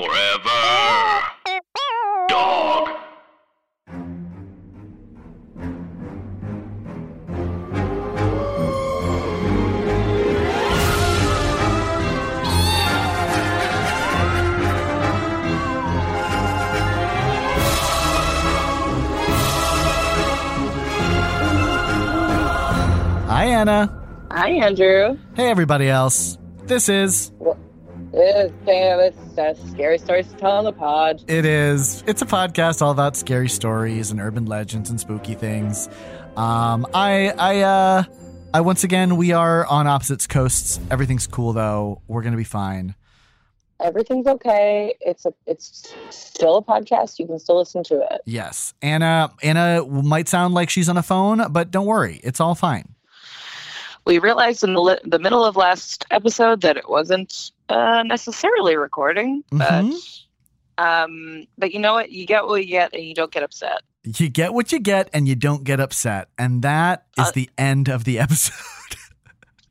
Forever. Dog. Hi, Anna. Hi, Andrew. Hey, everybody else. This is. It's, it's uh, scary stories to tell on the pod. It is. It's a podcast all about scary stories and urban legends and spooky things. Um, I, I, uh, I once again, we are on opposite coasts. Everything's cool though. We're gonna be fine. Everything's okay. It's a it's still a podcast. You can still listen to it. Yes, Anna. Anna might sound like she's on a phone, but don't worry, it's all fine. We realized in the, li- the middle of last episode that it wasn't uh, necessarily recording, but um, but you know what? You get what you get, and you don't get upset. You get what you get, and you don't get upset, and that is Uh, the end of the episode.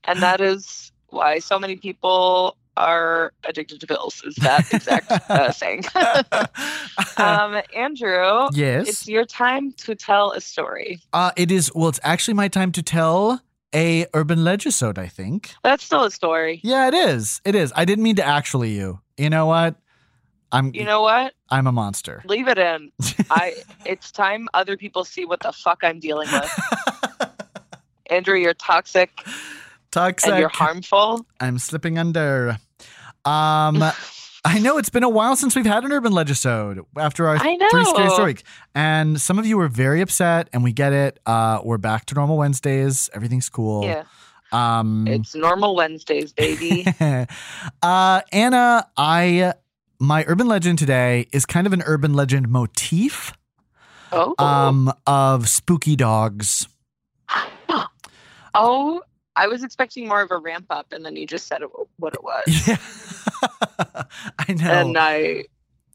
And that is why so many people are addicted to pills. Is that exact uh, saying? um, Andrew, yes. it's your time to tell a story. Uh, it is. Well, it's actually my time to tell a urban legisode. I think. That's still a story. Yeah, it is. It is. I didn't mean to actually you. You know what? I'm. You know what? I'm a monster. Leave it in. I. It's time other people see what the fuck I'm dealing with. Andrew, you're toxic Toxic. and you're harmful. I'm slipping under. Um, I know it's been a while since we've had an urban legisode after our three scary stories, and some of you were very upset, and we get it. Uh, we're back to normal Wednesdays. Everything's cool. Yeah, Um. it's normal Wednesdays, baby. uh, Anna, I my urban legend today is kind of an urban legend motif Oh, um, of spooky dogs. oh, I was expecting more of a ramp up, and then you just said what it was, Yeah, I know. and I,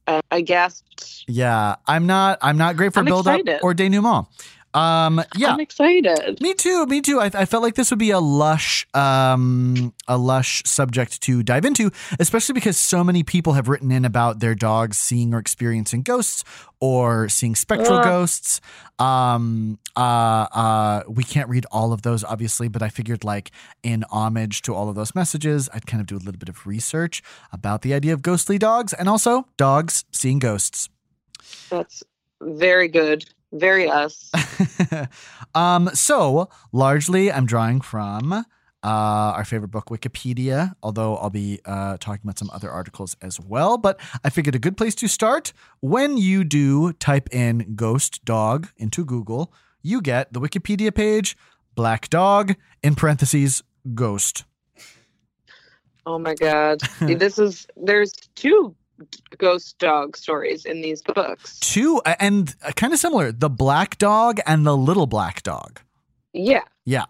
I, I gasped. yeah, I'm not. I'm not great for I'm build up or denouement. Um, yeah, I'm excited. Me too. Me too. I, I felt like this would be a lush, um, a lush subject to dive into, especially because so many people have written in about their dogs seeing or experiencing ghosts or seeing spectral Ugh. ghosts. Um, uh, uh, we can't read all of those, obviously, but I figured, like, in homage to all of those messages, I'd kind of do a little bit of research about the idea of ghostly dogs and also dogs seeing ghosts. That's very good. Very us. um, so largely, I'm drawing from uh, our favorite book, Wikipedia. Although I'll be uh, talking about some other articles as well. But I figured a good place to start when you do type in "ghost dog" into Google, you get the Wikipedia page, "black dog" in parentheses ghost. Oh my god. this is there's two ghost dog stories in these books. Two and kind of similar, the black dog and the little black dog. Yeah. Yeah.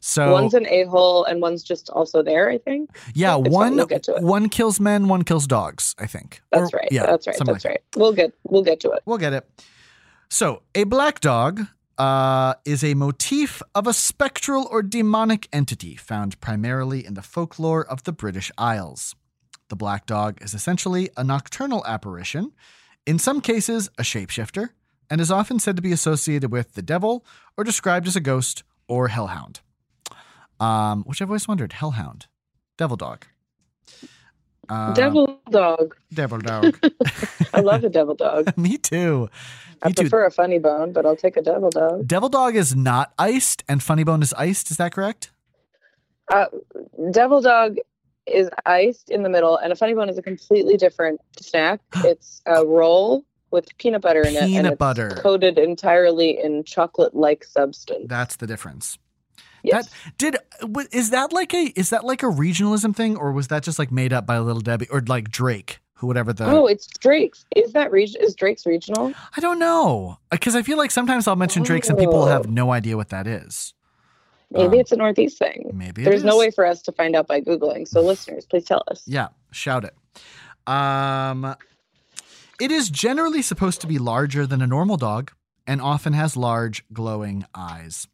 So One's an a-hole and one's just also there, I think. Yeah, It's one we'll get to it. one kills men, one kills dogs. I think That's Or- right. Yeah, that's right. That's like right. We'll get we'll get to it. We'll get it. So, a black dog uh, is a motif of a spectral or demonic entity found primarily in the folklore of the British Isles. The black dog is essentially a nocturnal apparition, in some cases, a shapeshifter, and is often said to be associated with the devil or described as a ghost or hellhound. Um, which I've always wondered hellhound, devil dog. Um, devil dog. devil dog. I love a devil dog. Me too. I Me too. prefer a funny bone, but I'll take a devil dog. Devil Dog is not iced, and Funny Bone is iced. Is that correct? Uh, devil dog is iced in the middle, and a funny bone is a completely different snack. It's a roll with peanut butter in it, Peanut butter. coated entirely in chocolate-like substance. That's the difference. yes. Did is that like a is that like a regionalism thing, or was that just like made up by Little Debbie or like Drake, who whatever the? oh, it's Drake's. Is that region? Is Drake's regional? I don't know because I feel like sometimes I'll mention Drake's and people Oh. have no idea what that is. Maybe Um, it's a Northeast thing. Maybe There's no way for us to find out by Googling. So, listeners, please tell us. Yeah, shout it. Um, it is generally supposed to be larger than a normal dog and often has large glowing eyes.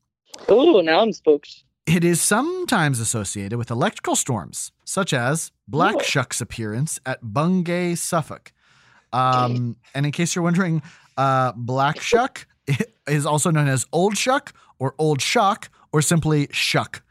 Ooh, now I'm spooked. It is sometimes associated with electrical storms, such as Black Oh. Shuck's appearance at Bungay, Suffolk. Um, and in case you're wondering, uh, Black Shuck is also known as Old Shuck or Old Shock or simply Shuck.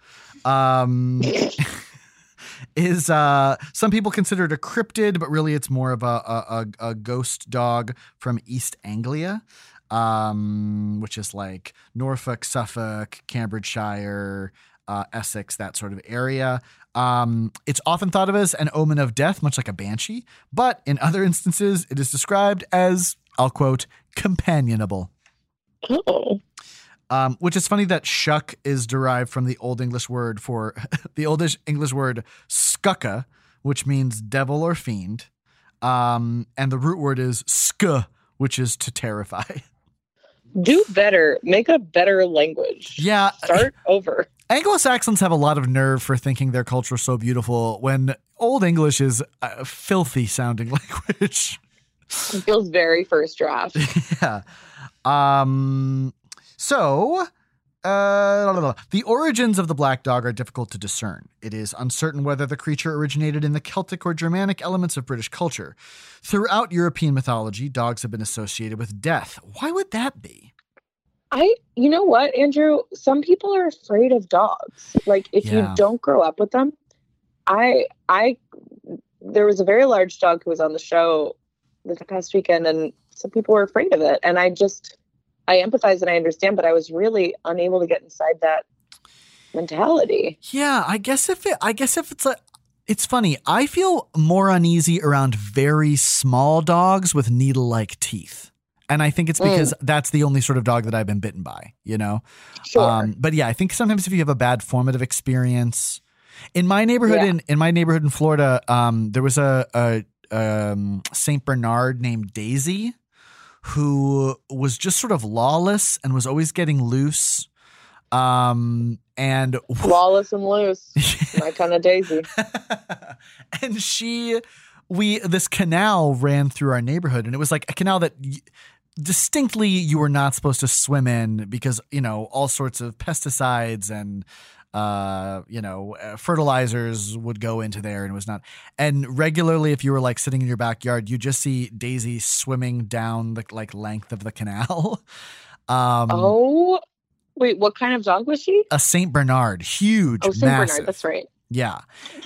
Um, is uh, some people consider it a cryptid, but really it's more of a, a, a, ghost dog from East Anglia, um, which is like Norfolk, Suffolk, Cambridgeshire, uh, Essex, that sort of area. Um, it's often thought of as an omen of death, much like a banshee, but in other instances, it is described as, I'll quote, companionable. Oh. Um, which is funny that shuck is derived from the Old English word for the oldish English word scucca, which means devil or fiend. Um, and the root word is sk, which is to terrify. Do better. Make a better language. Yeah, Start over. Anglo Saxons have a lot of nerve for thinking their culture is so beautiful when Old English is a filthy sounding language. It feels very first draft. yeah. Um, so, uh, the origins of the black dog are difficult to discern. It is uncertain whether the creature originated in the Celtic or Germanic elements of British culture. Throughout European mythology, dogs have been associated with death. Why would that be? I, you know what, Andrew? Some people are afraid of dogs. Like if Yeah. you don't grow up with them, I, I, there was a very large dog who was on the show this past weekend, and some people were afraid of it. And I just, I empathize and I understand, but I was really unable to get inside that mentality. Yeah, I guess if it, I guess if it's a, it's funny. I feel more uneasy around very small dogs with needle-like teeth, and I think it's Mm. because that's the only sort of dog that I've been bitten by. You know. Sure. Um, but yeah, I think sometimes if you have a bad formative experience, in my neighborhood Yeah. in in my neighborhood in Florida, um, there was a, a um, Saint Bernard named Daisy, who was just sort of lawless and was always getting loose. Um, and Lawless and loose. My kind of daisy. and she we this canal ran through our neighborhood and it was like a canal that y- distinctly you were not supposed to swim in because you know all sorts of pesticides and uh you know uh, fertilizers would go into there and it was not and regularly if you were like sitting in your backyard you just see daisy swimming down the like length of the canal um Oh, wait, what kind of dog was she? a saint bernard huge Oh, St. massive Bernard. That's right. yeah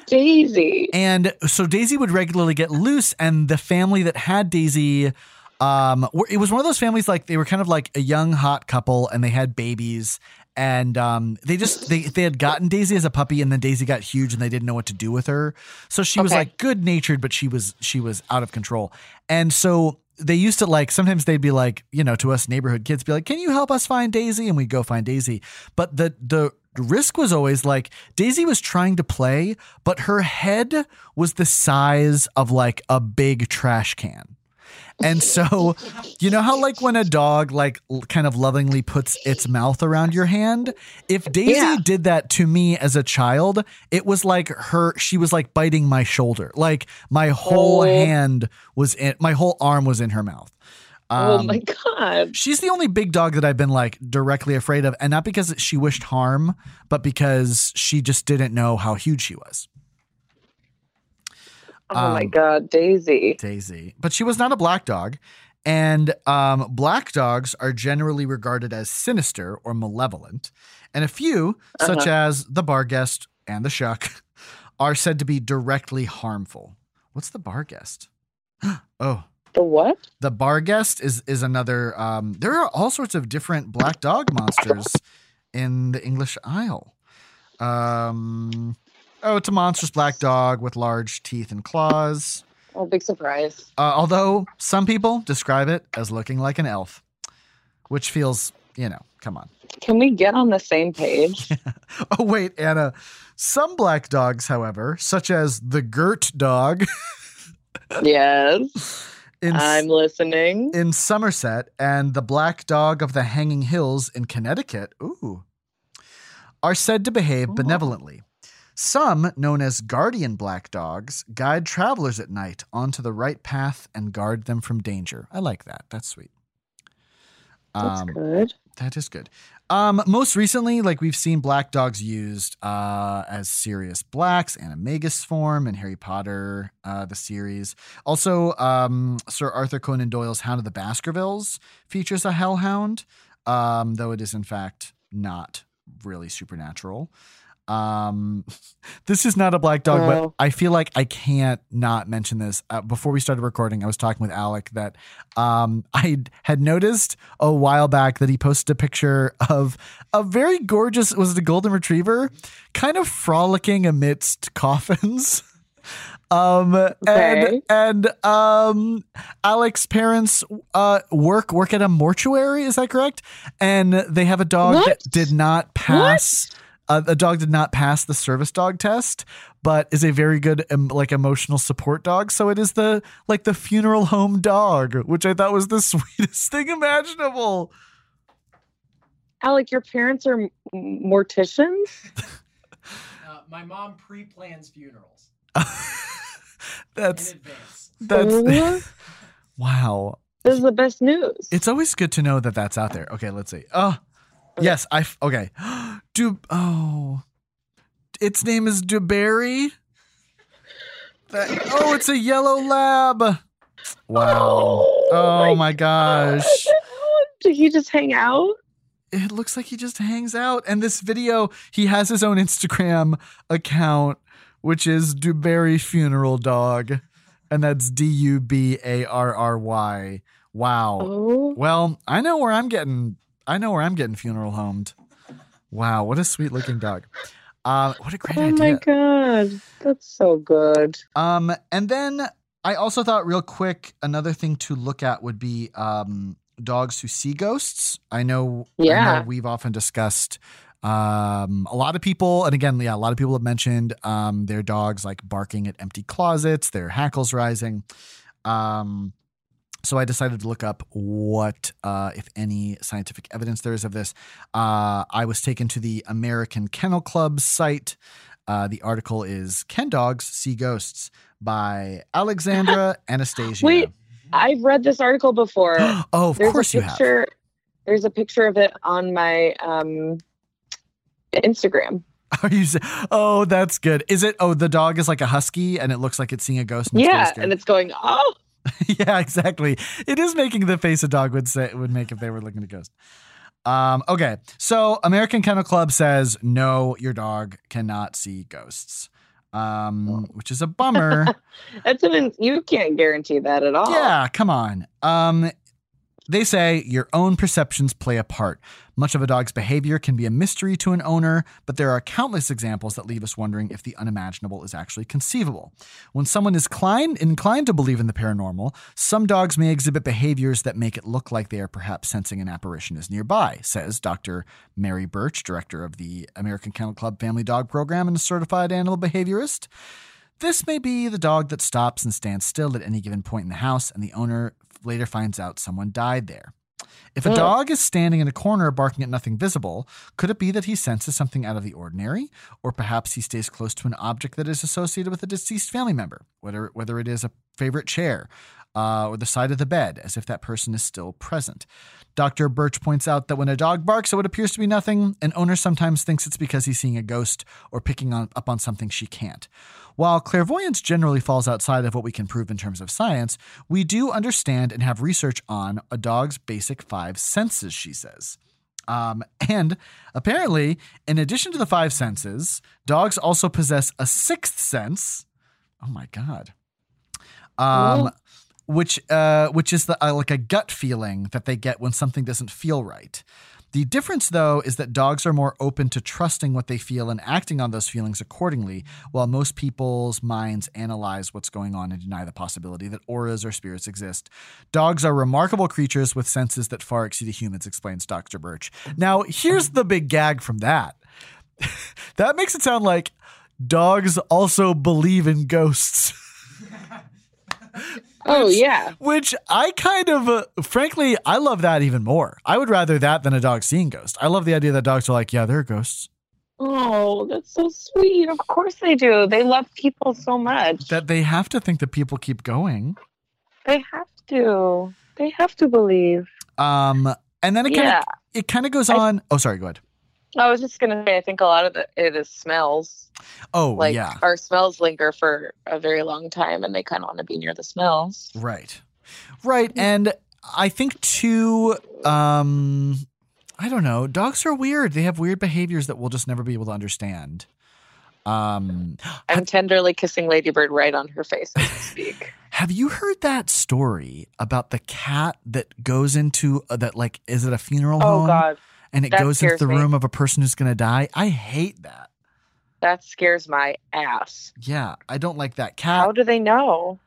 Daisy. And so Daisy would regularly get loose, and the family that had Daisy, um, it was one of those families like they were kind of like a young hot couple, and they had babies, and um, they just they they had gotten Daisy as a puppy, and then Daisy got huge, and they didn't know what to do with her. So she was Okay. like good natured, but she was she was out of control, and so. They used to like sometimes they'd be like, you know, to us neighborhood kids, be like, "Can you help us find Daisy?" And we'd go find Daisy. But the the risk was always like Daisy was trying to play, but her head was the size of like a big trash can. And so, you know how like when a dog like kind of lovingly puts its mouth around your hand? If Daisy Yeah. did that to me as a child, it was like her she was like biting my shoulder. Like my whole Oh. hand was in my whole arm was in her mouth. oh Um, my god. She's the only big dog that I've been like directly afraid of, and not because she wished harm, but because she just didn't know how huge she was. Oh my um, god, Daisy. Daisy. But she was not a black dog. And um, black dogs are generally regarded as sinister or malevolent. And a few, such Uh-huh. as the Barguest and the Shuck, are said to be directly harmful. What's the Barguest? oh, The what? the Barguest is is another. Um, there are all sorts of different black dog monsters in the English Isle. Um, oh, it's a monstrous black dog with large teeth and claws. Oh, big surprise. Uh, although some people describe it as looking like an elf, which feels, you know, come on. Can we get on the same page? Oh, wait, Anna. Some black dogs, however, such as the Gurt dog yes. in, I'm listening. in Somerset and the black dog of the Hanging Hills in Connecticut, ooh, are said to behave Oh. benevolently. Some, known as guardian black dogs, guide travelers at night onto the right path and guard them from danger. I like that. That's sweet. That's Um, good. That is good. Um, most recently, like we've seen black dogs used uh, as Sirius Blacks, Animagus form, in Harry Potter, uh, the series. Also, um, Sir Arthur Conan Doyle's Hound of the Baskervilles features a hellhound, um, though it is in fact not really supernatural. Um, this is not a black dog, but I feel like I can't not mention this. Uh, before we started recording, I was talking with Alec that um, I had noticed a while back that he posted a picture of a very gorgeous, was it a golden retriever, kind of frolicking amidst coffins. Um Okay. and and um Alex's parents uh work work at a mortuary, is that correct? And they have a dog What? that did not pass uh, a dog did not pass the service dog test, but is a very good um, like emotional support dog. So it is the like the funeral home dog, which I thought was the sweetest thing imaginable. Alec, your parents are m- morticians. Uh, my mom pre-plans funerals that's in that's wow. this is the best news. It's always good to know that that's out there. Okay, let's see. Oh, yes, I f- okay. Du oh, its name is Dubarry. That, oh, it's a yellow lab. Wow. Oh, oh my gosh. Did he just hang out? It looks like he just hangs out. And this video, he has his own Instagram account, which is Dubarry Funeral Dog. And that's D U B A R R Y. Wow. Oh, Well, I know where I'm getting. I know where I'm getting funeral homed. Wow, what a sweet looking dog. Uh, what a great idea. oh my god, that's so good. Um, and then I also thought, real quick, another thing to look at would be um, dogs who see ghosts. I know, I know Yeah. we've often discussed. Um, a lot of people, and again, yeah, a lot of people have mentioned um, their dogs like barking at empty closets, their hackles rising. Um, so I decided to look up what, uh, if any, scientific evidence there is of this. Uh, I was taken to the American Kennel Club site. Uh, the article is "Can Dogs See Ghosts?" by Alexandra Anastasia. Wait, I've read this article before. oh, of there's course a you have. picture. There's a picture of it on my um, Instagram. Are you? Oh, that's good. Is it? Oh, the dog is like a husky, and it looks like it's seeing a ghost. And Yeah, and it's going. Oh, yeah, exactly. It is making the face a dog would say would make if they were looking at a ghost. Um, okay, so American Kennel Club says no, your dog cannot see ghosts, um, which is a bummer. that's an. You can't guarantee that at all. yeah, come on. Um, they say your own perceptions play a part. Much of a dog's behavior can be a mystery to an owner, but there are countless examples that leave us wondering if the unimaginable is actually conceivable. When someone is inclined, inclined to believe in the paranormal, some dogs may exhibit behaviors that make it look like they are perhaps sensing an apparition is nearby, says Dr. Mary Burch, director of the American Kennel Club Family Dog Program and a certified animal behaviorist. This may be the dog that stops and stands still at any given point in the house, and the owner later finds out someone died there. If a dog is standing in a corner barking at nothing visible, could it be that he senses something out of the ordinary? Or perhaps he stays close to an object that is associated with a deceased family member, whether, whether it is a favorite chair uh, or the side of the bed, as if that person is still present. Dr. Burch points out that when a dog barks at what appears to be nothing, an owner sometimes thinks it's because he's seeing a ghost or picking on, up on something she can't. While clairvoyance generally falls outside of what we can prove in terms of science, we do understand and have research on a dog's basic five senses, she says. Um, and apparently, in addition to the five senses, dogs also possess a sixth sense. Oh my God. Um. Which uh, which is the, uh, like a gut feeling that they get when something doesn't feel right. The difference, though, is that dogs are more open to trusting what they feel and acting on those feelings accordingly, while most people's minds analyze what's going on and deny the possibility that auras or spirits exist. Dogs are remarkable creatures with senses that far exceed humans, explains Dr. Burch. Now, here's the big gag from that. that makes it sound like dogs also believe in ghosts. Oh Which- yeah. Which I kind of, uh, frankly, I love that even more. I would rather that than a dog seeing ghosts. I love the idea that dogs are like, yeah, they're ghosts. Oh, that's so sweet. Of course they do. They love people so much. That they have to think that people keep going. they have to. They have to believe. Um, And then it kind of yeah. it kind of goes I- on. Oh, sorry. Go ahead. I was just gonna say I think a lot of the, it is smells. Oh, Like yeah. our smells linger for a very long time, and they kind of want to be near the smells. Right. Right. And I think too, um, I don't know, dogs are weird. They have weird behaviors that we'll just never be able to understand. Um, I'm tenderly kissing Ladybird right on her face as speak. have you heard that story about the cat that goes into uh, that, like, is it a funeral oh home? God, And it that goes into the me. room of a person who's going to die? I hate that. that scares my ass. Yeah. I don't like that cat. How do they know?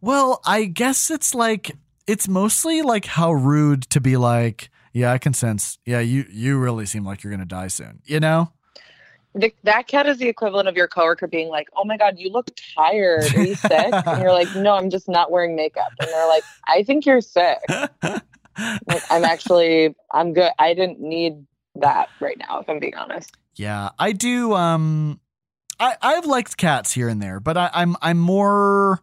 Well, I guess it's like it's mostly like how rude to be like, yeah, I can sense. Yeah, you you really seem like you're gonna die soon. You know? The, that cat is the equivalent of your coworker being like, "Oh my God, you look tired. Are you sick?" and you're like, "No, I'm just not wearing makeup." And they're like, "I think you're sick." Like, I'm actually, I'm good. I didn't need that right now, if I'm being honest. yeah, I do. Um, I I've liked cats here and there, but I, I'm I'm more.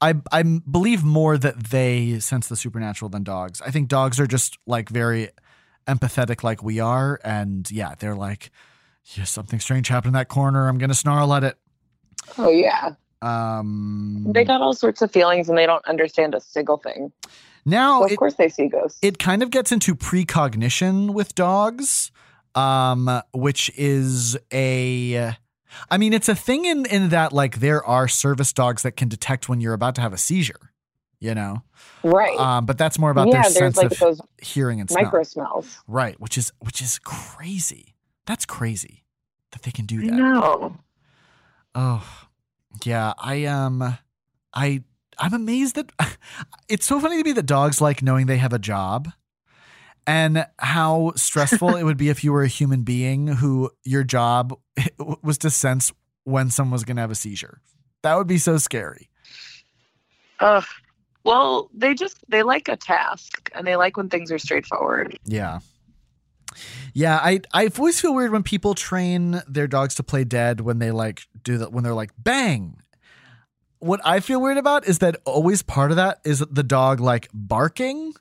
I I believe more that they sense the supernatural than dogs. I think dogs are just like very empathetic, like we are, and yeah, they're like, yeah, something strange happened in that corner. I'm gonna snarl at it. Oh yeah, Um, they got all sorts of feelings, and they don't understand a single thing. Now So of it, course, they see ghosts. it kind of gets into precognition with dogs um which is a i mean it's a thing in in that like there are service dogs that can detect when you're about to have a seizure you know right. um but that's more about yeah, their sense like of those hearing and smell micro smells. right which is which is crazy that's crazy that they can do that know. Oh, yeah. I um, I I'm amazed that it's so funny to me that dogs like knowing they have a job, and how stressful it would be if you were a human being who your job was to sense when someone was going to have a seizure. That would be so scary. Ugh. Well, they just they like a task, and they like when things are straightforward. Yeah. Yeah, I I always feel weird when people train their dogs to play dead when they like do that when they're like bang. What I feel weird about is that always part of that is the dog like barking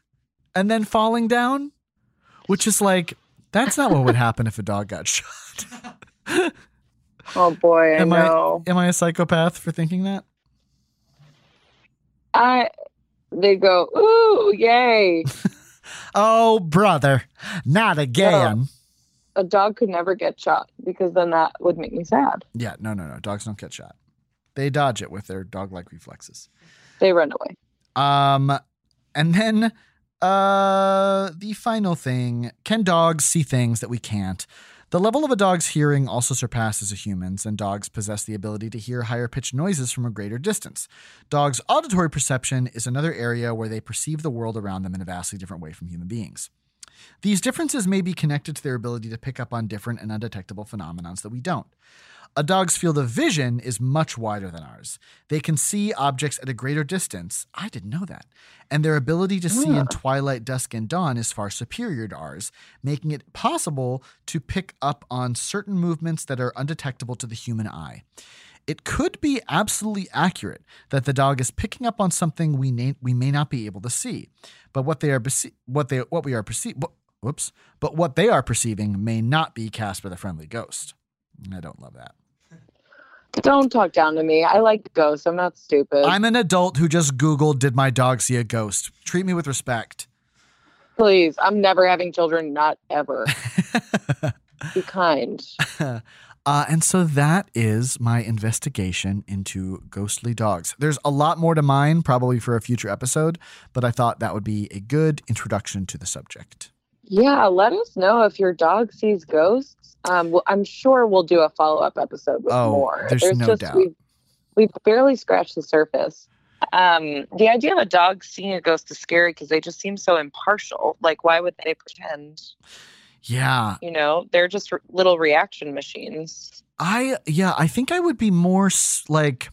and then falling down, which is like that's not what would happen if a dog got shot. Oh boy, I Am I- Am I a psychopath for thinking that? I they go, ooh, yay. Oh, brother, not again. A dog could never get shot because then that would make me sad. Yeah, no, no, no. Dogs don't get shot. They dodge it with their dog-like reflexes. They run away. Um, and then uh, the final thing: can dogs see things that we can't? The level of a dog's hearing also surpasses a human's, and dogs possess the ability to hear higher pitched noises from a greater distance. Dogs' auditory perception is another area where they perceive the world around them in a vastly different way from human beings. These differences may be connected to their ability to pick up on different and undetectable phenomena that we don't. A dog's field of vision is much wider than ours. They can see objects at a greater distance. I didn't know that. And their ability to see in twilight, dusk, and dawn is far superior to ours, making it possible to pick up on certain movements that are undetectable to the human eye. It could be absolutely accurate that the dog is picking up on something we may, we may not be able to see, but what they are perce- what they what we are perceiving whoops, but what they are perceiving may not be cast by the friendly ghost. I don't love that. Don't talk down to me. I like ghosts. I'm not stupid. I'm an adult who just Googled, did my dog see a ghost? Treat me with respect. Please, I'm never having children. Not ever. Be kind. uh, and so that is my investigation into ghostly dogs. There's a lot more to mine, probably for a future episode, but I thought that would be a good introduction to the subject. Yeah, let us know if your dog sees ghosts. Um, well, I'm sure we'll do a follow up episode with Oh, more. there's no just doubt. we've we've barely scratched the surface. Um, the idea of a dog seeing a ghost is scary because they just seem so impartial. Like, why would they pretend? Yeah, You know, they're just r- little reaction machines. I yeah, I think I would be more s- like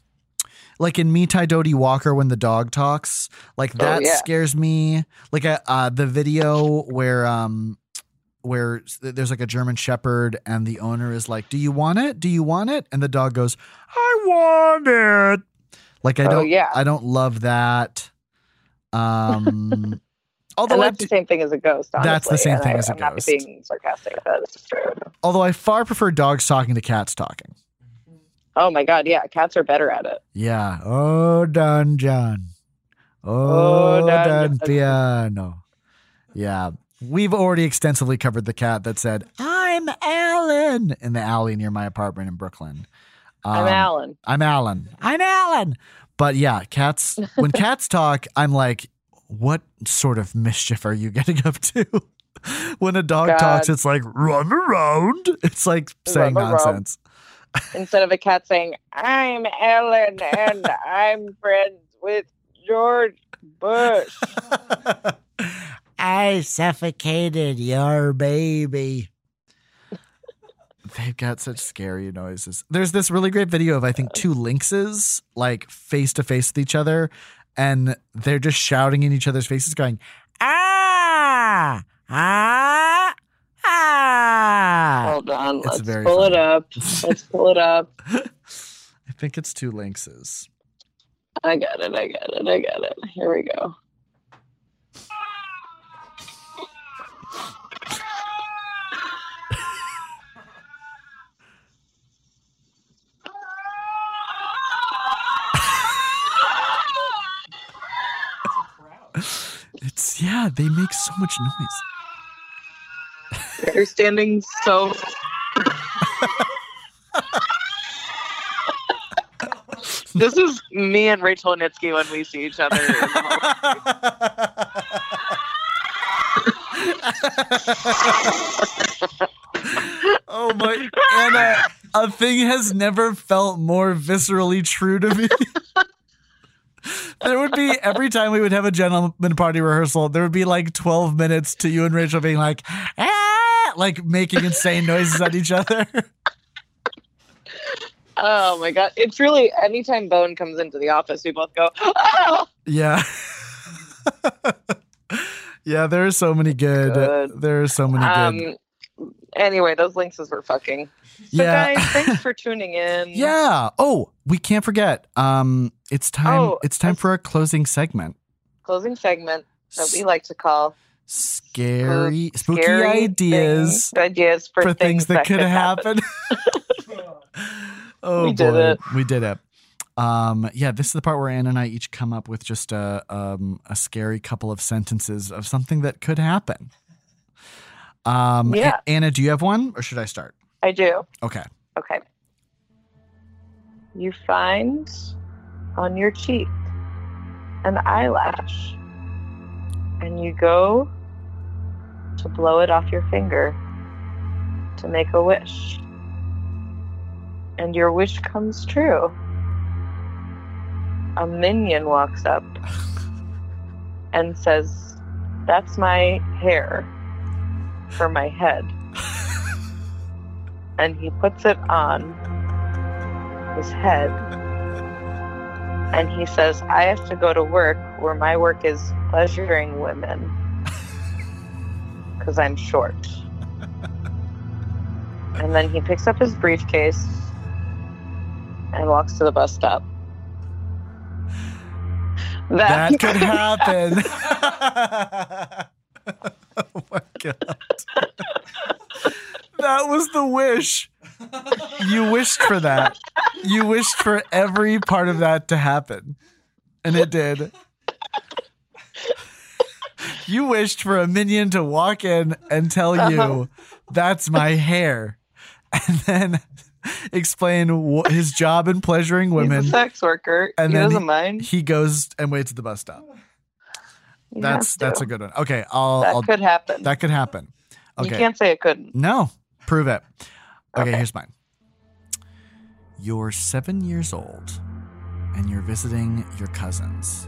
like in Me Tai Dodie Walker when the dog talks. Like Oh, that yeah. scares me. Like uh, uh the video where um where there's like a German shepherd and the owner is like, "Do you want it? Do you want it?" and the dog goes, "I want it." Like I Oh, don't yeah. I don't love that. Um although and that's do- the same thing as a ghost. Honestly. That's the same and thing I, as a I'm not ghost. being sarcastic. That is true. although I far prefer dogs talking to cats talking. Oh my god, yeah, cats are better at it. Yeah. Oh, Don John. Oh, Oh, Don Don Piano. Yeah. We've already extensively covered the cat that said, I'm Alan in the alley near my apartment in Brooklyn. I'm Um, Alan. I'm Alan. I'm Alan. But yeah, cats, when cats talk, I'm like, what sort of mischief are you getting up to? when a dog God. talks, it's like, run around. It's like saying Run nonsense. Instead of a cat saying, I'm Ellen and I'm friends with George Bush. I suffocated your baby. They've got such scary noises. There's this really great video of I think two lynxes like face to face with each other, and they're just shouting in each other's faces, going ah ah ah. Hold on, It's let's pull it up. Let's pull it up. I think it's two lynxes. I got it, I got it, I got it. Here we go. Yeah, they make so much noise. They're standing so This is me and Rachel Nitsky when we see each other. in the hall. oh my Anna, a thing has never felt more viscerally true to me. there would be every time we would have a gentleman party rehearsal, there would be like 12 minutes to you and Rachel being like, ah, like making insane noises at each other. Oh my god. It's really anytime Bone comes into the office, we both go, oh! Yeah. yeah, there are so many good, Good. there are so many good. Anyway, those lynxes were fucking. So Yeah. guys, thanks for tuning in. Yeah. Oh, we can't forget. Um, it's time. Oh, it's time for our closing segment. Closing segment that we like to call Scary, spooky scary ideas things- ideas for, for things that could happen. oh We did boy, it. we did it. Um, yeah, this is the part where Anne and I each come up with just a um a scary couple of sentences of something that could happen. Um, A- Yeah. Anna, do you have one, or should I start? I do. Okay. Okay. You find on your cheek an eyelash, and you go to blow it off your finger to make a wish. And your wish comes true. A minion walks up and says, That's my hair for my head and he puts it on his head. And he says, I have to go to work where my work is pleasuring women because I'm short. and then he picks up his briefcase and walks to the bus stop. that could happen. god. that was the wish. You wished for that. You wished for every part of that to happen. And it did. You wished for a minion to walk in and tell you, that's my hair. And then explain wh- his job in pleasuring women. He's a sex worker. And he then doesn't he- mind. He goes and waits at the bus stop. He That's that's a good one. Okay, I'll, That I'll could happen. that could happen. Okay. You can't say it couldn't. No, prove it. Okay, Okay. here's mine. You're seven years old and you're visiting your cousins.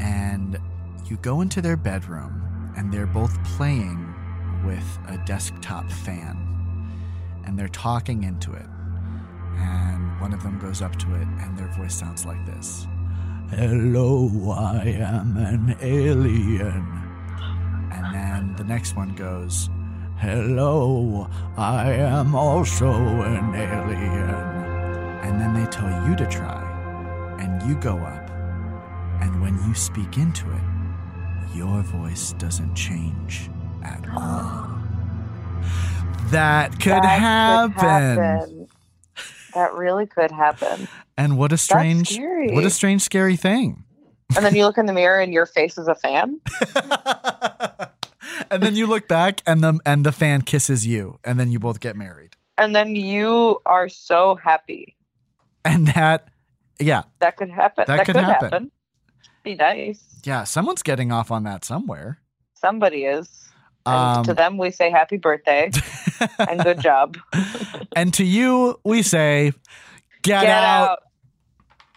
And you go into their bedroom and they're both playing with a desktop fan. And they're talking into it. And one of them goes up to it and their voice sounds like this Hello, I am an alien. And then the next one goes, Hello, I am also an alien. And then they tell you to try, and you go up. And when you speak into it, your voice doesn't change at all. That could, That happen. could happen. That really could happen. And what a strange, scary. what a strange, scary thing. And then you look in the mirror and your face is a fan. and then you look back, and the and the fan kisses you, and then you both get married. And then you are so happy. And that, yeah, That could happen. That could happen. Be nice. yeah, someone's getting off on that somewhere. Somebody is. And Um, to them, we say happy birthday and good job. and to you, we say, get, out,